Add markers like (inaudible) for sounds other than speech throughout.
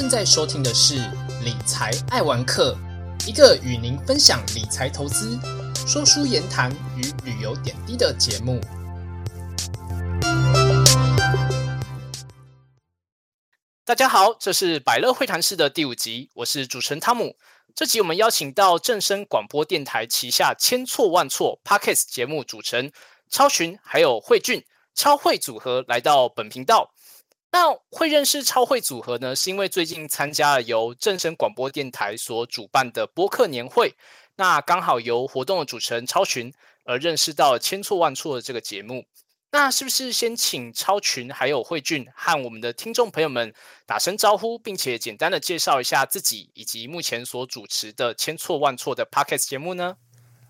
正在收听的是《理财爱玩客》，一个与您分享理财投资、说书言谈与旅游点滴的节目。大家好，这是百乐会谈室的第五集，我是主持人汤姆。这集我们邀请到正声广播电台旗下千错万错 Podcast 节目主持人超群，还有慧俊超慧组合来到本频道。那会认识超会组合呢，是因为最近参加了由正声广播电台所主办的播客年会，那刚好由活动的主持人超群而认识到千错万错的这个节目。那是不是先请超群还有慧俊和我们的听众朋友们打声招呼，并且简单的介绍一下自己以及目前所主持的千错万错的 Podcast 节目呢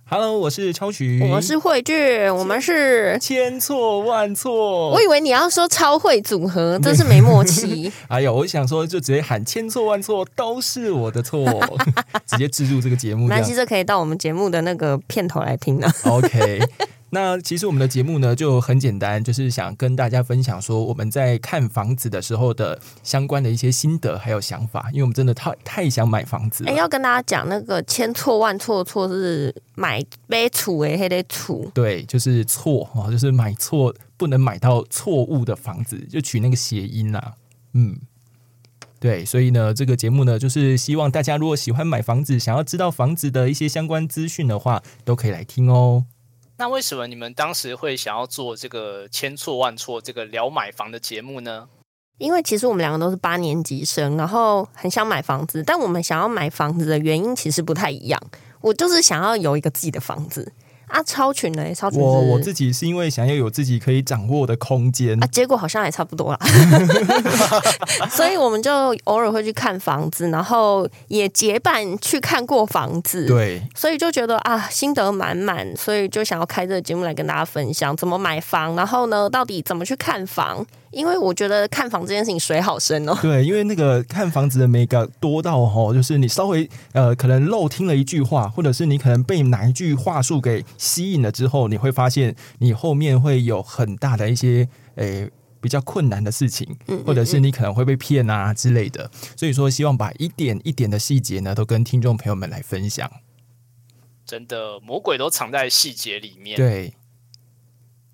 ？Hello，我是超群，我是慧俊，我们是千错万错。我以为你要说超会组合，真是没默契。(laughs) 哎呦，我想说就直接喊千错万错都是我的错，(laughs) 直接置入这个节目。那其实可以到我们节目的那个片头来听的。OK。那其实我们的节目呢就很简单，就是想跟大家分享说我们在看房子的时候的相关的一些心得还有想法，因为我们真的太太想买房子。哎，要跟大家讲那个千错万错错是买杯楚哎，还得楚。对，就是错哦，就是买错不能买到错误的房子，就取那个谐音呐。嗯，对，所以呢，这个节目呢，就是希望大家如果喜欢买房子，想要知道房子的一些相关资讯的话，都可以来听哦。那为什么你们当时会想要做这个千错万错这个聊买房的节目呢？因为其实我们两个都是八年级生，然后很想买房子，但我们想要买房子的原因其实不太一样。我就是想要有一个自己的房子。啊，超群呢？超群，我我自己是因为想要有自己可以掌握的空间啊，结果好像也差不多啦，(laughs) (laughs) 所以我们就偶尔会去看房子，然后也结伴去看过房子，对，所以就觉得啊，心得满满，所以就想要开这个节目来跟大家分享怎么买房，然后呢，到底怎么去看房。因为我觉得看房这件事情水好深哦。对，因为那个看房子的美感多到哦，就是你稍微呃可能漏听了一句话，或者是你可能被哪一句话术给吸引了之后，你会发现你后面会有很大的一些诶比较困难的事情，或者是你可能会被骗啊之类的。所以说，希望把一点一点的细节呢，都跟听众朋友们来分享。真的，魔鬼都藏在细节里面。对。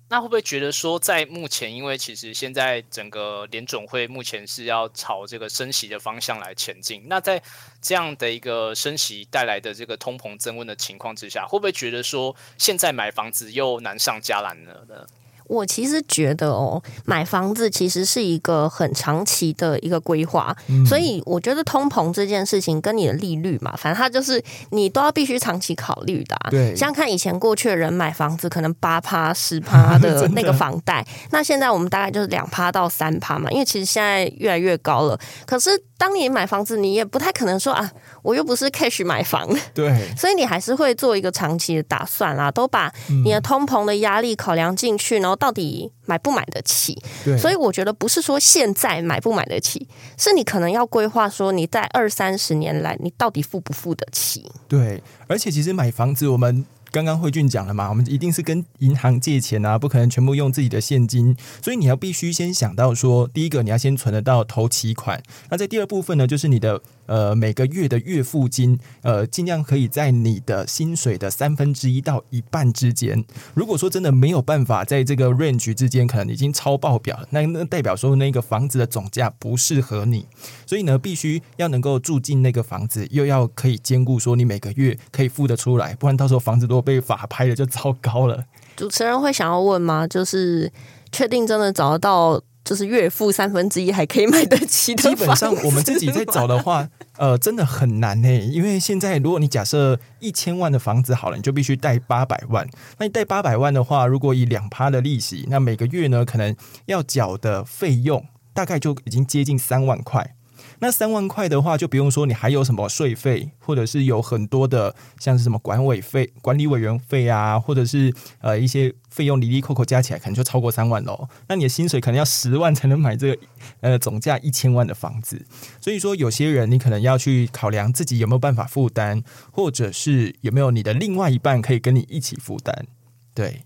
那会不会觉得说，在目前，因为其实现在整个联总会目前是要朝这个升息的方向来前进，那在这样的一个升息带来的这个通膨增温的情况之下，会不会觉得说，现在买房子又难上加难了呢？我其实觉得哦，买房子其实是一个很长期的一个规划，所以我觉得通膨这件事情跟你的利率嘛，反正它就是你都要必须长期考虑的。对，像看以前过去的人买房子可能八趴十 (laughs) 趴的那个房贷，那现在我们大概就是两趴到三趴嘛，因为其实现在越来越高了。可是当你买房子，你也不太可能说啊，我又不是 cash 买房，对，(laughs) 所以你还是会做一个长期的打算啦，都把你的通膨的压力考量进去，然后。到底买不买得起？所以我觉得不是说现在买不买得起，是你可能要规划说你在二三十年来你到底付不付得起？对，而且其实买房子我们。刚刚慧俊讲了嘛，我们一定是跟银行借钱啊，不可能全部用自己的现金，所以你要必须先想到说，第一个你要先存得到头期款，那在第二部分呢，就是你的呃每个月的月付金，呃尽量可以在你的薪水的三分之一到一半之间。如果说真的没有办法在这个 range 之间，可能已经超爆表，那那代表说那个房子的总价不适合你，所以呢，必须要能够住进那个房子，又要可以兼顾说你每个月可以付得出来，不然到时候房子都。被法拍了就糟糕了。主持人会想要问吗？就是确定真的找得到，就是月付三分之一还可以买得起的基本上我们自己在找的话，呃，真的很难呢。因为现在如果你假设一千万的房子好了，你就必须贷八百万。那你贷八百万的话，如果以两趴的利息，那每个月呢，可能要缴的费用大概就已经接近三万块。那三万块的话，就不用说，你还有什么税费，或者是有很多的，像是什么管委费、管理委员费啊，或者是呃一些费用，离离扣扣加起来，可能就超过三万喽。那你的薪水可能要十万才能买这个呃总价一千万的房子。所以说，有些人你可能要去考量自己有没有办法负担，或者是有没有你的另外一半可以跟你一起负担。对，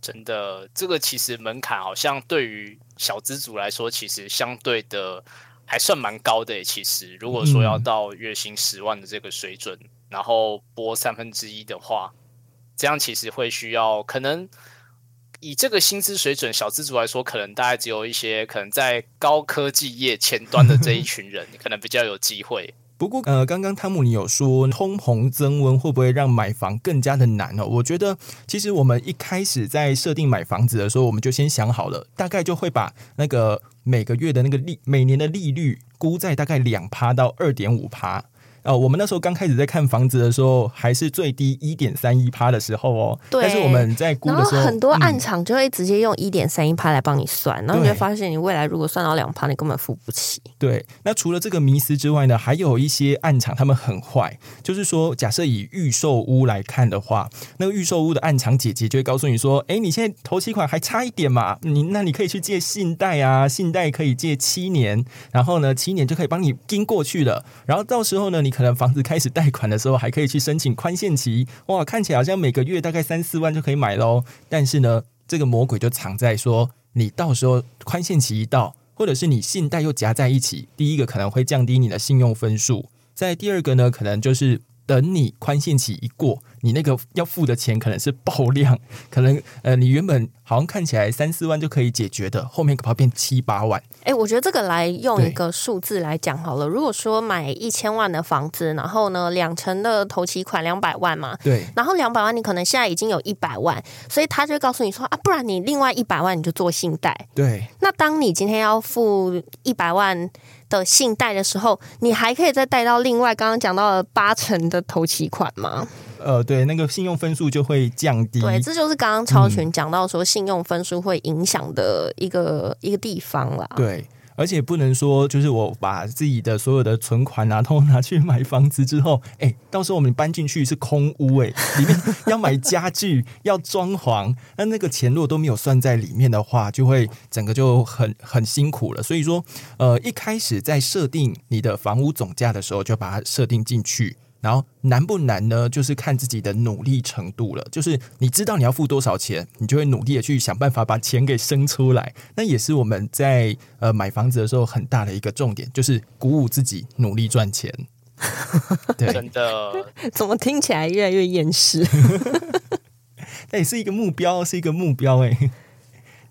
真的，这个其实门槛好像对于小资族来说，其实相对的。还算蛮高的。其实，如果说要到月薪十万的这个水准，然后拨三分之一的话，这样其实会需要可能以这个薪资水准，小资族来说，可能大概只有一些可能在高科技业前端的这一 (laughs) 群人，可能比较有机会。不过，呃，刚刚汤姆尼有说通膨增温会不会让买房更加的难呢？我觉得，其实我们一开始在设定买房子的时候，我们就先想好了，大概就会把那个每个月的那个利每年的利率估在大概两趴到二点五趴。呃，我们那时候刚开始在看房子的时候，还是最低一点三一趴的时候哦。对。但是我们在估的时候，很多暗场就会直接用一点三一趴来帮你算，然后你会发现，你未来如果算到两趴，你根本付不起。对。那除了这个迷思之外呢，还有一些暗场他们很坏，就是说，假设以预售屋来看的话，那个预售屋的暗场姐姐就会告诉你说：“哎，你现在头期款还差一点嘛？你那你可以去借信贷啊，信贷可以借七年，然后呢，七年就可以帮你盯过去了。然后到时候呢，你可能房子开始。”贷款的时候还可以去申请宽限期，哇，看起来好像每个月大概三四万就可以买喽。但是呢，这个魔鬼就藏在说，你到时候宽限期一到，或者是你信贷又夹在一起，第一个可能会降低你的信用分数，在第二个呢，可能就是等你宽限期一过。你那个要付的钱可能是爆量，可能呃，你原本好像看起来三四万就可以解决的，后面可能变七八万。哎，我觉得这个来用一个数字来讲好了。如果说买一千万的房子，然后呢，两成的头期款两百万嘛，对，然后两百万你可能现在已经有一百万，所以他就会告诉你说啊，不然你另外一百万你就做信贷。对，那当你今天要付一百万的信贷的时候，你还可以再贷到另外刚刚讲到的八成的头期款吗？呃，对，那个信用分数就会降低。对，这就是刚刚超群讲到说信用分数会影响的一个一个地方啦。对，而且不能说就是我把自己的所有的存款啊，都拿去买房子之后，(laughs) 哎，到时候我们搬进去是空屋，哎，里面要买家具、要装潢，那那个钱如果都没有算在里面的话，就会整个就很很辛苦了。所以说，呃，一开始在设定你的房屋总价的时候，就把它设定进去。然后难不难呢？就是看自己的努力程度了。就是你知道你要付多少钱，你就会努力的去想办法把钱给生出来。那也是我们在呃买房子的时候很大的一个重点，就是鼓舞自己努力赚钱。(laughs) 对，真的，(laughs) 怎么听起来越来越厌世？(laughs) 那也是一个目标，是一个目标哎。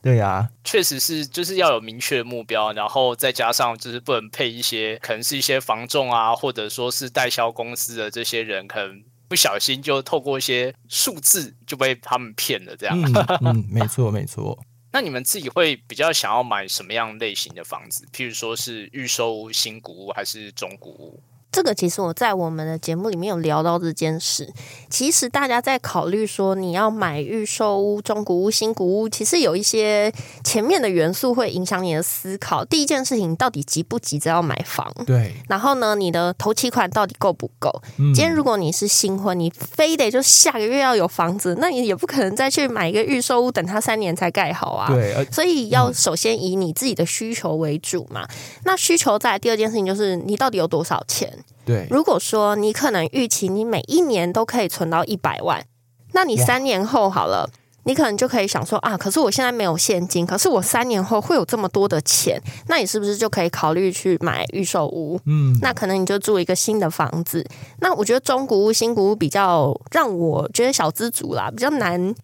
对呀，确实是，就是要有明确目标，然后再加上就是不能配一些可能是一些房仲啊，或者说是代销公司的这些人，可能不小心就透过一些数字就被他们骗了，这样。嗯，没错没错。那你们自己会比较想要买什么样类型的房子？譬如说是预售新古屋还是中古屋？这个其实我在我们的节目里面有聊到这件事。其实大家在考虑说你要买预售屋、中古屋、新古屋，其实有一些前面的元素会影响你的思考。第一件事情，到底急不急着要买房？对。然后呢，你的头期款到底够不够？今天如果你是新婚，你非得就下个月要有房子，那你也不可能再去买一个预售屋，等它三年才盖好啊。对。所以要首先以你自己的需求为主嘛。那需求在第二件事情就是你到底有多少钱？对，如果说你可能预期你每一年都可以存到一百万，那你三年后好了，你可能就可以想说啊，可是我现在没有现金，可是我三年后会有这么多的钱，那你是不是就可以考虑去买预售屋？嗯，那可能你就住一个新的房子。那我觉得中古屋、新古屋比较让我觉得小资族啦比较难。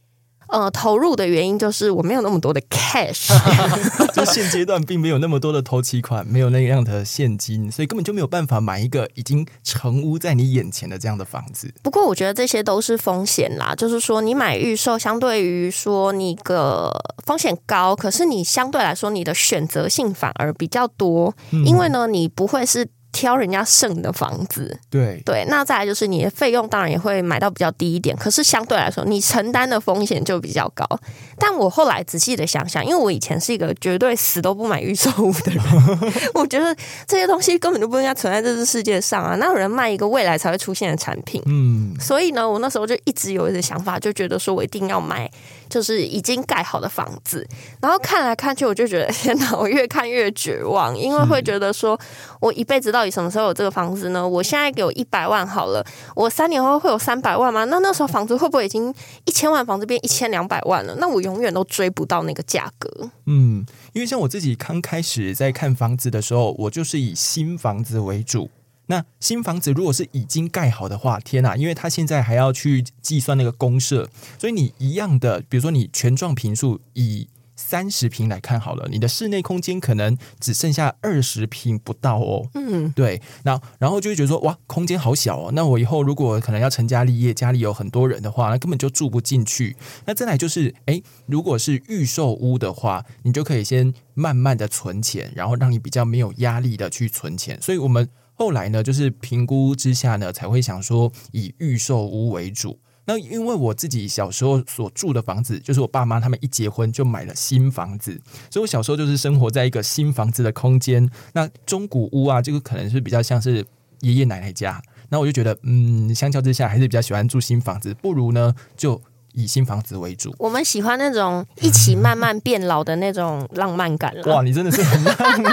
呃，投入的原因就是我没有那么多的 cash，(laughs) 就现阶段并没有那么多的投期款，没有那样的现金，所以根本就没有办法买一个已经成屋在你眼前的这样的房子。不过我觉得这些都是风险啦，就是说你买预售，相对于说你个风险高，可是你相对来说你的选择性反而比较多，因为呢，你不会是。挑人家剩的房子，对对，那再来就是你的费用当然也会买到比较低一点，可是相对来说你承担的风险就比较高。但我后来仔细的想想，因为我以前是一个绝对死都不买预售屋的人，(laughs) 我觉得这些东西根本就不应该存在这个世界上啊！哪有人卖一个未来才会出现的产品？嗯，所以呢，我那时候就一直有一个想法，就觉得说我一定要买。就是已经盖好的房子，然后看来看去，我就觉得 (laughs) 天哪，我越看越绝望，因为会觉得说，我一辈子到底什么时候有这个房子呢？我现在给我一百万好了，我三年后会有三百万吗？那那时候房子会不会已经一千万房子变一千两百万了？那我永远都追不到那个价格。嗯，因为像我自己刚开始在看房子的时候，我就是以新房子为主。那新房子如果是已经盖好的话，天呐，因为他现在还要去计算那个公设，所以你一样的，比如说你全幢平数以。三十平来看好了，你的室内空间可能只剩下二十平不到哦。嗯，对，那然后就会觉得说，哇，空间好小哦。那我以后如果可能要成家立业，家里有很多人的话，那根本就住不进去。那再来就是，哎，如果是预售屋的话，你就可以先慢慢的存钱，然后让你比较没有压力的去存钱。所以我们后来呢，就是评估之下呢，才会想说以预售屋为主。那因为我自己小时候所住的房子，就是我爸妈他们一结婚就买了新房子，所以我小时候就是生活在一个新房子的空间。那中古屋啊，这个可能是比较像是爷爷奶奶家。那我就觉得，嗯，相较之下还是比较喜欢住新房子，不如呢就以新房子为主。我们喜欢那种一起慢慢变老的那种浪漫感哇，你真的是很浪漫。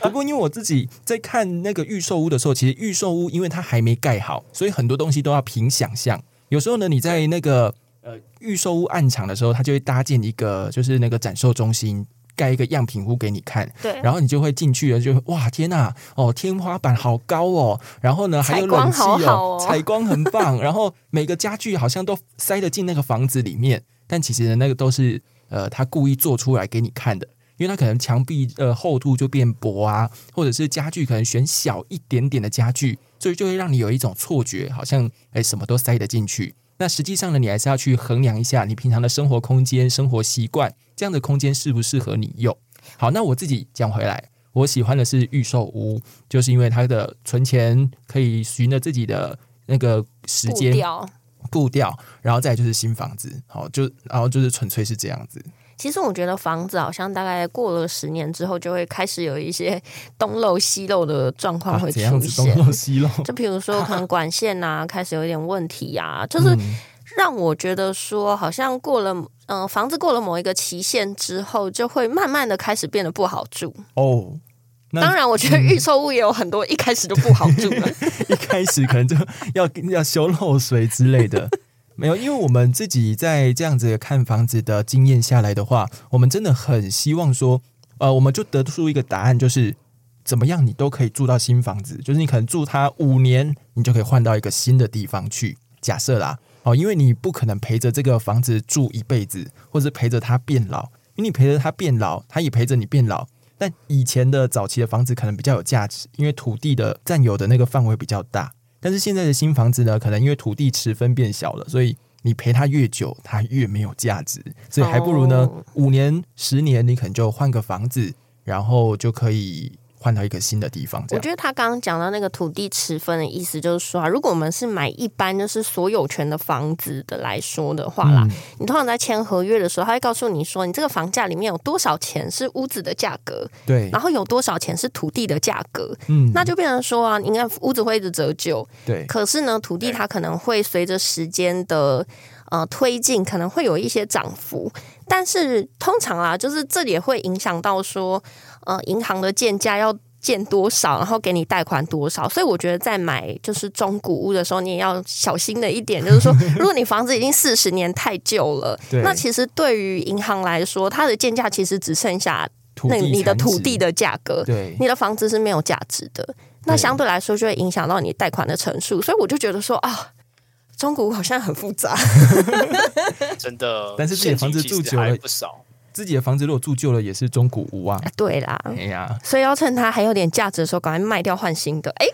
不过，因为我自己在看那个预售屋的时候，其实预售屋因为它还没盖好，所以很多东西都要凭想象。有时候呢，你在那个呃预售屋暗场的时候，它就会搭建一个就是那个展售中心，盖一个样品屋给你看。对，然后你就会进去了，就哇天呐，哦天花板好高哦，然后呢还有冷气哦，采光很棒，然后每个家具好像都塞得进那个房子里面，但其实那个都是呃他故意做出来给你看的。因为它可能墙壁的厚度就变薄啊，或者是家具可能选小一点点的家具，所以就会让你有一种错觉，好像哎什么都塞得进去。那实际上呢，你还是要去衡量一下你平常的生活空间、生活习惯，这样的空间适不适合你用。好，那我自己讲回来，我喜欢的是预售屋，就是因为它的存钱可以循着自己的那个时间步调，然后再就是新房子，好就然后就是纯粹是这样子。其实我觉得房子好像大概过了十年之后，就会开始有一些 (laughs) 东漏西漏的状况会出现。东漏西漏，就比如说可能管线啊 (laughs) 开始有一点问题呀，就是让我觉得说，好像过了嗯房子过了某一个期限之后，就会慢慢的开始变得不好住。哦，当然，我觉得预售物也有很多一开始就不好住了，(laughs) 一开始可能就要要修漏水之类的。没有，因为我们自己在这样子看房子的经验下来的话，我们真的很希望说，呃，我们就得出一个答案，就是怎么样你都可以住到新房子，就是你可能住它五年，你就可以换到一个新的地方去。假设啦，哦，因为你不可能陪着这个房子住一辈子，或者陪着它变老，因为你陪着它变老，它也陪着你变老。但以前的早期的房子可能比较有价值，因为土地的占有的那个范围比较大。但是现在的新房子呢，可能因为土地持分变小了，所以你陪它越久，它越没有价值，所以还不如呢，五年、十年，你可能就换个房子，然后就可以。换到一个新的地方，我觉得他刚刚讲到那个土地持分的意思，就是说啊，如果我们是买一般就是所有权的房子的来说的话啦，你通常在签合约的时候，他会告诉你说，你这个房价里面有多少钱是屋子的价格，对，然后有多少钱是土地的价格，嗯，那就变成说啊，你看屋子会一直折旧，对，可是呢，土地它可能会随着时间的呃推进，可能会有一些涨幅，但是通常啊，就是这也会影响到说。呃，银行的建价要建多少，然后给你贷款多少，所以我觉得在买就是中古屋的时候，你也要小心的一点，就是说，(laughs) 如果你房子已经四十年太旧了，(laughs) 那其实对于银行来说，它的建价其实只剩下那你的土地的价格，对，你的房子是没有价值的，那相对来说就会影响到你贷款的成数，所以我就觉得说啊，中古屋好像很复杂，(laughs) 真的，但是自己房子住久了不少。自己的房子如果住旧了，也是中古屋啊。对啦，哎呀，所以要趁它还有点价值的时候，赶快卖掉换新的。哎，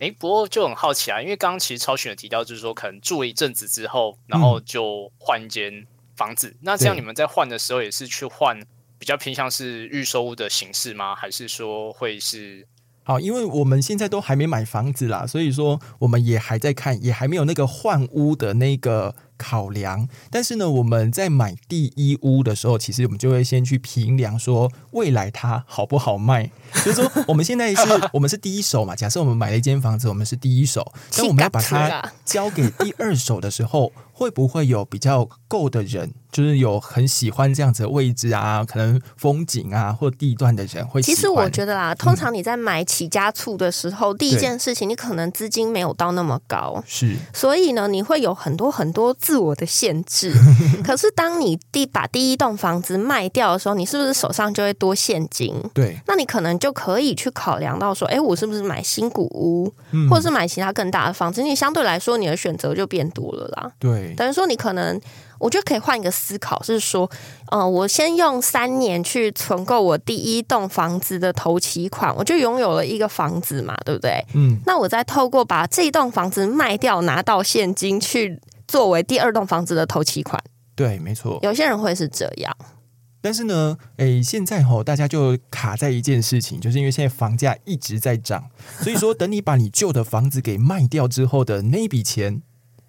(laughs) 哎，不过就很好奇啊，因为刚刚其实超选有提到，就是说可能住了一阵子之后，然后就换一间房子。那这样你们在换的时候，也是去换比较偏向是预售屋的形式吗？还是说会是？好，因为我们现在都还没买房子啦，所以说我们也还在看，也还没有那个换屋的那个考量。但是呢，我们在买第一屋的时候，其实我们就会先去评量说未来它好不好卖。就是说，我们现在是我们是第一手嘛。假设我们买了一间房子，我们是第一手，(laughs) 但我们要把它交给第二手的时候。会不会有比较够的人，就是有很喜欢这样子的位置啊，可能风景啊或地段的人会？其实我觉得啦，通常你在买起家处的时候，第一件事情你可能资金没有到那么高，是，所以呢，你会有很多很多自我的限制。(laughs) 可是当你第把第一栋房子卖掉的时候，你是不是手上就会多现金？对，那你可能就可以去考量到说，哎，我是不是买新古屋，或者是买其他更大的房子？你相对来说，你的选择就变多了啦。对。等于说，你可能，我觉得可以换一个思考，是说，嗯，我先用三年去存够我第一栋房子的头期款，我就拥有了一个房子嘛，对不对？嗯。那我再透过把这栋房子卖掉，拿到现金去作为第二栋房子的头期款。对，没错。有些人会是这样，但是呢，诶，现在吼，大家就卡在一件事情，就是因为现在房价一直在涨，(laughs) 所以说，等你把你旧的房子给卖掉之后的那笔钱。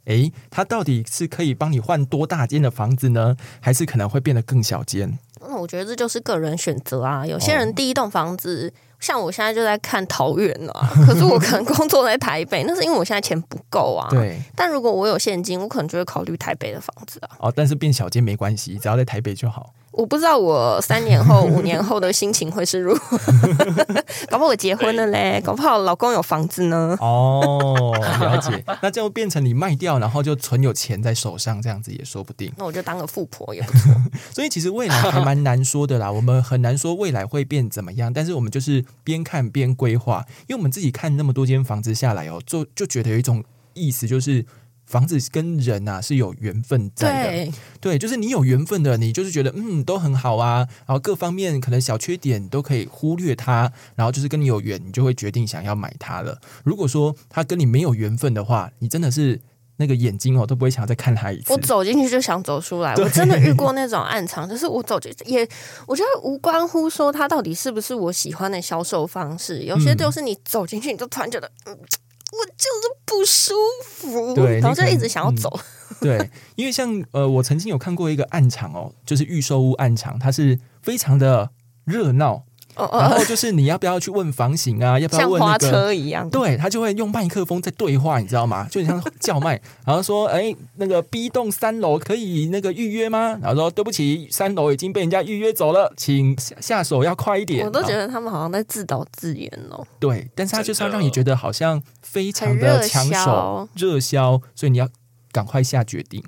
哎，它到底是可以帮你换多大间的房子呢，还是可能会变得更小间？那我觉得这就是个人选择啊。有些人第一栋房子，像我现在就在看桃园啊，可是我可能 (laughs) 工作在台北，那是因为我现在钱不够啊。对。但如果我有现金，我可能就会考虑台北的房子啊。哦，但是变小间没关系，只要在台北就好。我不知道我三年后、五年后的心情会是如何，(laughs) 搞不好我结婚了嘞，搞不好老公有房子呢。哦，了解，那就变成你卖掉，然后就存有钱在手上，这样子也说不定。那我就当个富婆也不错。(laughs) 所以其实未来还蛮难说的啦，我们很难说未来会变怎么样，但是我们就是边看边规划，因为我们自己看那么多间房子下来哦，就就觉得有一种意思就是。房子跟人啊是有缘分在的，对，就是你有缘分的，你就是觉得嗯都很好啊，然后各方面可能小缺点都可以忽略它，然后就是跟你有缘，你就会决定想要买它了。如果说它跟你没有缘分的话，你真的是那个眼睛哦都不会想再看他一次。我走进去就想走出来，我真的遇过那种暗场，就是我走进也，我觉得无关乎说他到底是不是我喜欢的销售方式，有些就是你走进去你就突然觉得嗯。我就是不舒服，对，(laughs) 然后就一直想要走。(laughs) 对，因为像呃，我曾经有看过一个暗场哦，就是预售屋暗场，它是非常的热闹。然后就是你要不要去问房型啊？(laughs) 要不要问那个？一样，对他就会用麦克风在对话，你知道吗？(laughs) 就像叫卖，然后说：“哎，那个 B 栋三楼可以那个预约吗？”然后说：“对不起，三楼已经被人家预约走了，请下下手要快一点。”我都觉得他们好像在自导自演哦。对，但是他就是要让你觉得好像非常的抢手、热销，所以你要赶快下决定。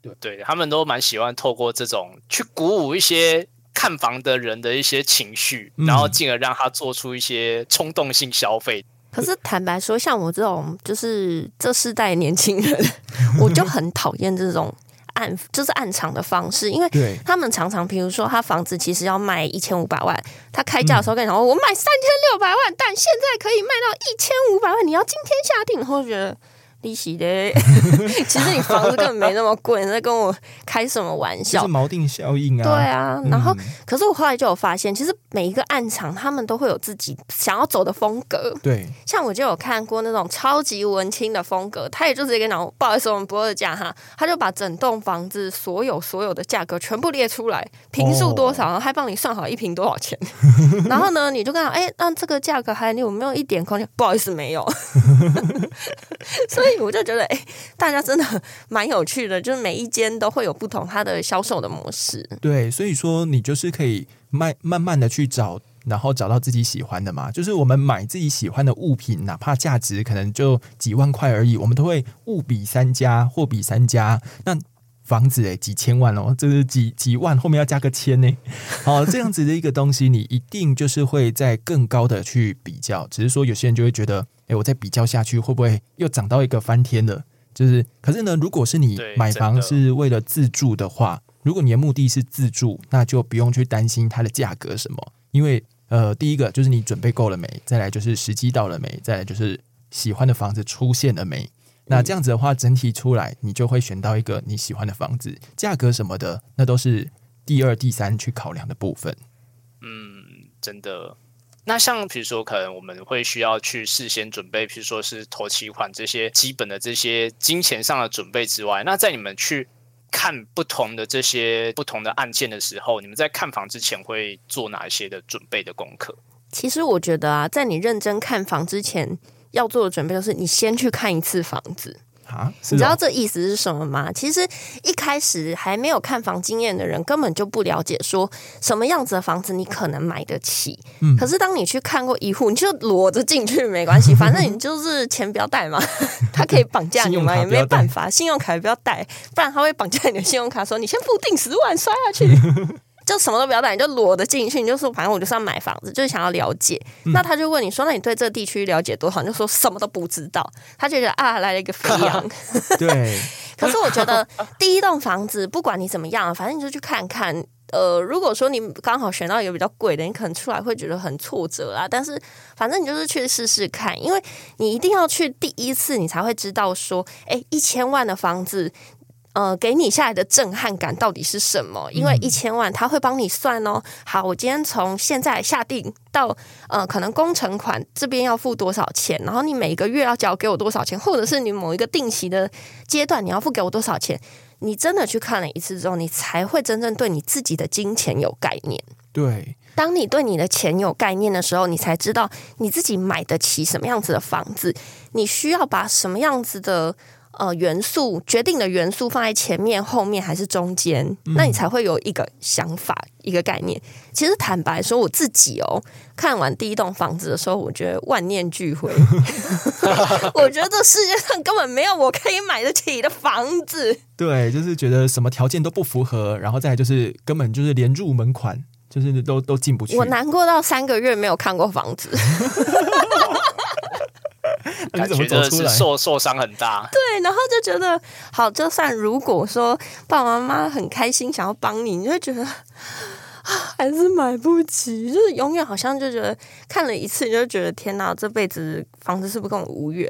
对，对他们都蛮喜欢透过这种去鼓舞一些。看房的人的一些情绪，然后进而让他做出一些冲动性消费。可是坦白说，像我这种就是这世代年轻人，我就 (laughs) 很讨厌这种暗就是暗场的方式，因为他们常常，比如说他房子其实要卖一千五百万，他开价的时候跟你讲，我买三千六百万，但现在可以卖到一千五百万，你要今天下定，或者觉得。利息的，(laughs) 其实你房子根本没那么贵，你在跟我开什么玩笑？是锚定效应啊！对啊，然后可是我后来就有发现，其实每一个暗场他们都会有自己想要走的风格。对，像我就有看过那种超级文青的风格，他也就直接跟你讲，不好意思，我们不二价哈，他就把整栋房子所有所有的价格全部列出来，平数多少，然后还帮你算好一平多少钱。(laughs) 然后呢，你就跟他哎，那这个价格还你有没有一点空间？不好意思，没有。(laughs) 所以。我就觉得，哎，大家真的蛮有趣的，就是每一间都会有不同它的销售的模式。对，所以说你就是可以慢慢慢的去找，然后找到自己喜欢的嘛。就是我们买自己喜欢的物品，哪怕价值可能就几万块而已，我们都会物比三家，货比三家。那房子哎，几千万哦，这是几几万，后面要加个千呢。好，这样子的一个东西，你一定就是会在更高的去比较。只是说有些人就会觉得。我再比较下去，会不会又涨到一个翻天了？就是，可是呢，如果是你买房是为了自住的话，如果你的目的是自住，那就不用去担心它的价格什么，因为呃，第一个就是你准备够了没，再来就是时机到了没，再来就是喜欢的房子出现了没。那这样子的话，整体出来你就会选到一个你喜欢的房子，价格什么的，那都是第二、第三去考量的部分。嗯，真的。那像比如说，可能我们会需要去事先准备，比如说是投期款这些基本的这些金钱上的准备之外，那在你们去看不同的这些不同的案件的时候，你们在看房之前会做哪一些的准备的功课？其实我觉得啊，在你认真看房之前，要做的准备就是你先去看一次房子。啊，你知道这意思是什么吗？其实一开始还没有看房经验的人，根本就不了解说什么样子的房子你可能买得起。嗯，可是当你去看过一户，你就裸着进去没关系，反正你就是钱不要带嘛。他可以绑架你嘛，(laughs) 也没办法，信用卡也不要带，不然他会绑架你的信用卡，说你先付定十万刷下去。就什么都不要带，你就裸的进去，你就说反正我就是要买房子，就是想要了解。那他就问你说：“那你对这个地区了解多少？”你就说什么都不知道。他就觉得啊，来了一个肥羊。(laughs) (laughs) 对。可是我觉得第一栋房子不管你怎么样，反正你就去看看。呃，如果说你刚好选到一个比较贵的，你可能出来会觉得很挫折啊。但是反正你就是去试试看，因为你一定要去第一次，你才会知道说，哎，一千万的房子。呃，给你下来的震撼感到底是什么？因为一千万他会帮你算哦。好，我今天从现在下定到呃，可能工程款这边要付多少钱，然后你每个月要交给我多少钱，或者是你某一个定期的阶段你要付给我多少钱？你真的去看了一次之后，你才会真正对你自己的金钱有概念。对，当你对你的钱有概念的时候，你才知道你自己买得起什么样子的房子，你需要把什么样子的。呃，元素决定的元素放在前面、后面还是中间，那你才会有一个想法、一个概念。其实坦白说，我自己哦，看完第一栋房子的时候，我觉得万念俱灰。(laughs) (laughs) 我觉得这世界上根本没有我可以买得起的房子。对，就是觉得什么条件都不符合，然后再就是根本就是连入门款就是都都进不去。我难过到三个月没有看过房子。(laughs) 感觉真的是受受伤很大，对，然后就觉得好，就算如果说爸爸妈妈很开心想要帮你，你就觉得还是买不起，就是永远好像就觉得看了一次你就觉得天哪，这辈子房子是不是跟我无缘？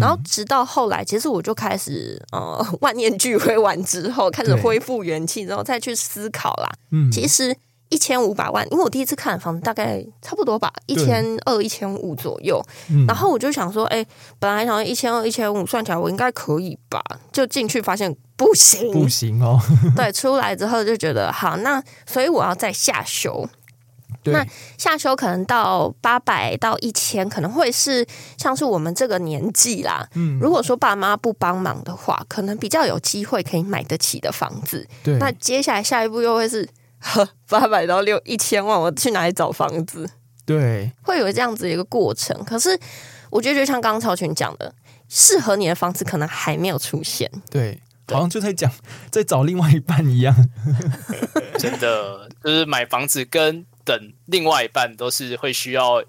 然后直到后来，其实我就开始呃万念俱灰完之后，开始恢复元气之后再去思考啦。嗯，其实。一千五百万，因为我第一次看房子大概差不多吧，一千二、一千五左右。然后我就想说，哎，本来想一千二、一千五算起来我应该可以吧，就进去发现不行，不行哦。(laughs) 对，出来之后就觉得好，那所以我要再下修。那下修可能到八百到一千，可能会是像是我们这个年纪啦。嗯，如果说爸妈不帮忙的话，可能比较有机会可以买得起的房子。对，那接下来下一步又会是。八百到六一千万，我去哪里找房子？对，会有这样子一个过程。可是我觉得，就像刚刚曹群讲的，适合你的房子可能还没有出现。对，好像就在讲在找另外一半一样。(laughs) 真的，就是买房子跟等另外一半都是会需要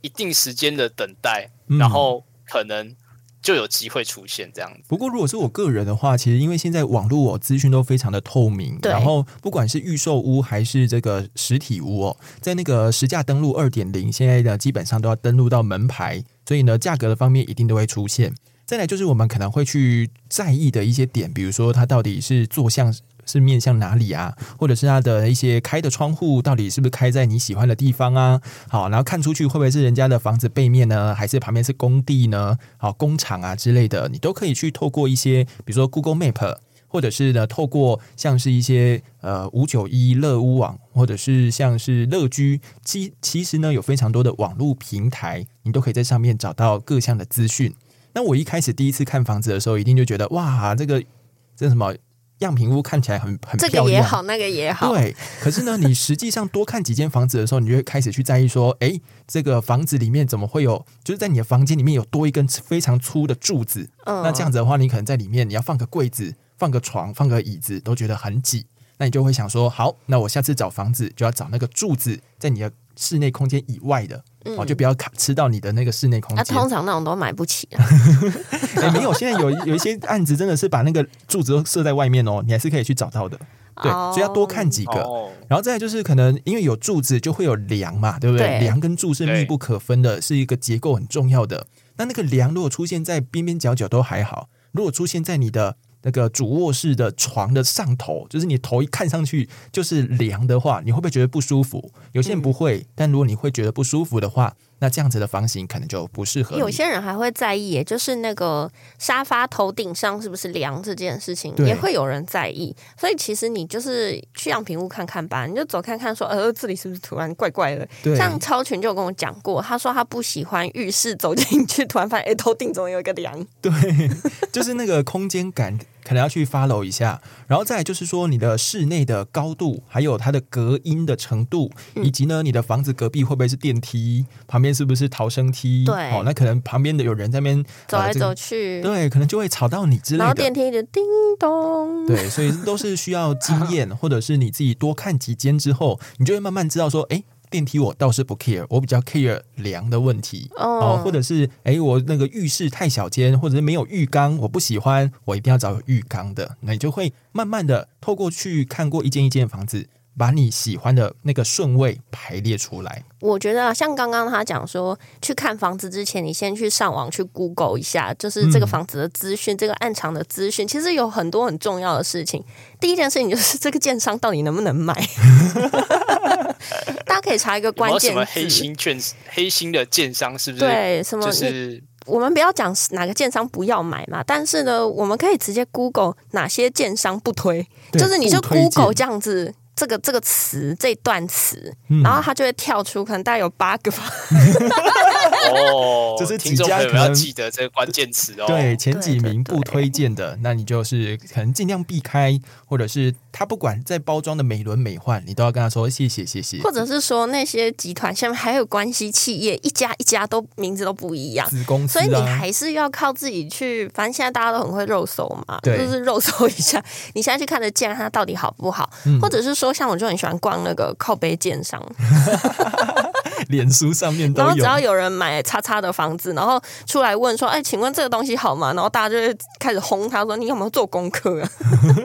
一定时间的等待，然后可能。就有机会出现这样子。不过，如果是我个人的话，其实因为现在网络资讯都非常的透明，然后不管是预售屋还是这个实体屋哦，在那个实价登录二点零，现在的基本上都要登录到门牌，所以呢，价格的方面一定都会出现。再来就是我们可能会去在意的一些点，比如说它到底是坐向。是面向哪里啊？或者是它的一些开的窗户到底是不是开在你喜欢的地方啊？好，然后看出去会不会是人家的房子背面呢？还是旁边是工地呢？好，工厂啊之类的，你都可以去透过一些，比如说 Google Map，或者是呢透过像是一些呃五九一乐屋网，或者是像是乐居，其其实呢有非常多的网络平台，你都可以在上面找到各项的资讯。那我一开始第一次看房子的时候，一定就觉得哇，这个这什么？样品屋看起来很很漂亮，这个也好，那个也好。对，可是呢，你实际上多看几间房子的时候，你就会开始去在意说，哎，这个房子里面怎么会有？就是在你的房间里面有多一根非常粗的柱子。嗯，那这样子的话，你可能在里面你要放个柜子、放个床、放个椅子，都觉得很挤。那你就会想说，好，那我下次找房子就要找那个柱子在你的室内空间以外的。哦，就不要卡吃到你的那个室内空间。那通常那种都买不起。(laughs) 哎，没有，现在有有一些案子真的是把那个柱子都设在外面哦，你还是可以去找到的。对，所以要多看几个。然后再就是可能因为有柱子就会有梁嘛，对不对？梁跟柱是密不可分的，是一个结构很重要的。那那个梁如果出现在边边角角都还好，如果出现在你的那个主卧室的床的上头，就是你头一看上去就是凉的话，你会不会觉得不舒服？有些人不会，但如果你会觉得不舒服的话。那这样子的房型可能就不适合。有些人还会在意，就是那个沙发头顶上是不是凉这件事情，也会有人在意。所以其实你就是去样品屋看看吧，你就走看看，说呃这里是不是突然怪怪的？像超群就跟我讲过，他说他不喜欢浴室走进去突然发现哎头顶总有一个凉。对，(laughs) 就是那个空间感。可能要去 follow 一下，然后再就是说你的室内的高度，还有它的隔音的程度，以及呢你的房子隔壁会不会是电梯，旁边是不是逃生梯？对，哦，那可能旁边的有人在那边走来走去，对，可能就会吵到你之类的。然后电梯就叮咚，对，所以都是需要经验，(laughs) 或者是你自己多看几间之后，你就会慢慢知道说，哎。电梯我倒是不 care，我比较 care 凉的问题哦，或者是哎，我那个浴室太小间，或者是没有浴缸，我不喜欢，我一定要找有浴缸的。那你就会慢慢的透过去看过一间一间房子，把你喜欢的那个顺位排列出来。我觉得像刚刚他讲说，去看房子之前，你先去上网去 Google 一下，就是这个房子的资讯，这个暗场的资讯，其实有很多很重要的事情。第一件事情就是这个建商到底能不能买。(laughs) 大家可以查一个关键字，黑心券、黑心的建商是不是？对，什么？就是我们不要讲哪个建商不要买嘛，但是呢，我们可以直接 Google 哪些建商不推，就是你就 Google 这样子。这个这个词这段词，然后它就会跳出，可能大概有八个吧。哦，就是听众朋友要记得这个关键词哦。对，前几名不推荐的，那你就是可能尽量避开，或者是他不管在包装的美轮美奂，你都要跟他说谢谢谢谢。或者是说那些集团下面还有关系企业，一家一家都名字都不一样，子公司，所以你还是要靠自己去。反正现在大家都很会肉搜嘛，就是肉搜一下，你现在去看得见它到底好不好，或者是说。像我就很喜欢逛那个靠背建商，(laughs) 脸书上面都有。然后只要有人买叉叉的房子，然后出来问说：“哎，请问这个东西好吗？”然后大家就会开始轰他说：“你有没有做功课？”啊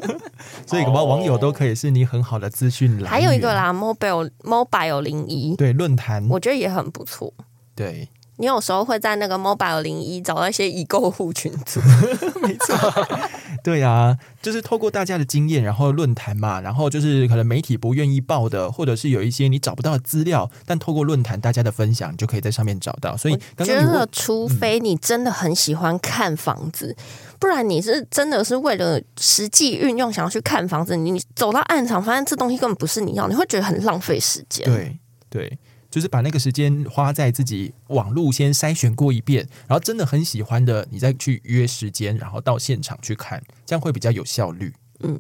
(laughs) 所以什么网友都可以是你很好的资讯来源还有一个啦，mobile mobile 零一对论坛，我觉得也很不错。对。你有时候会在那个 Mobile 零一找到一些已购户群组，(laughs) 没错，(laughs) 对啊，就是透过大家的经验，然后论坛嘛，然后就是可能媒体不愿意报的，或者是有一些你找不到的资料，但透过论坛大家的分享，你就可以在上面找到。所以，觉得除非你真的很喜欢看房子，不然你是真的是为了实际运用想要去看房子，你走到暗场发现这东西根本不是你要，你会觉得很浪费时间。对对。就是把那个时间花在自己网路先筛选过一遍，然后真的很喜欢的，你再去约时间，然后到现场去看，这样会比较有效率。嗯，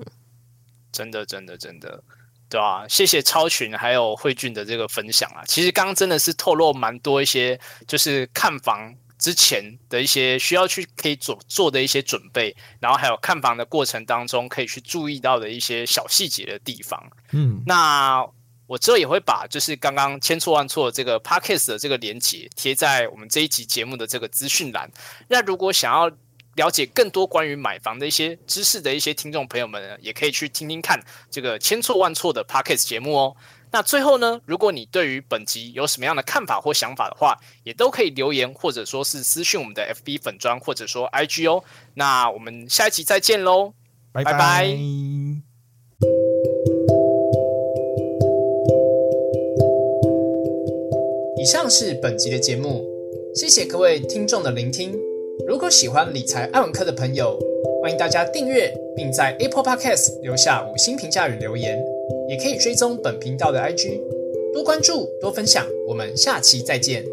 真的，真的，真的，对啊？谢谢超群还有慧俊的这个分享啊！其实刚刚真的是透露蛮多一些，就是看房之前的一些需要去可以做做的一些准备，然后还有看房的过程当中可以去注意到的一些小细节的地方。嗯，那。我之后也会把就是刚刚千错万错这个 podcast 的这个连接贴在我们这一集节目的这个资讯栏。那如果想要了解更多关于买房的一些知识的一些听众朋友们呢，也可以去听听看这个千错万错的 podcast 节目哦。那最后呢，如果你对于本集有什么样的看法或想法的话，也都可以留言或者说是私讯我们的 FB 粉砖或者说 IG 哦。那我们下一集再见喽，拜拜。以上是本集的节目，谢谢各位听众的聆听。如果喜欢理财爱文科的朋友，欢迎大家订阅，并在 Apple Podcast 留下五星评价与留言，也可以追踪本频道的 IG，多关注多分享。我们下期再见。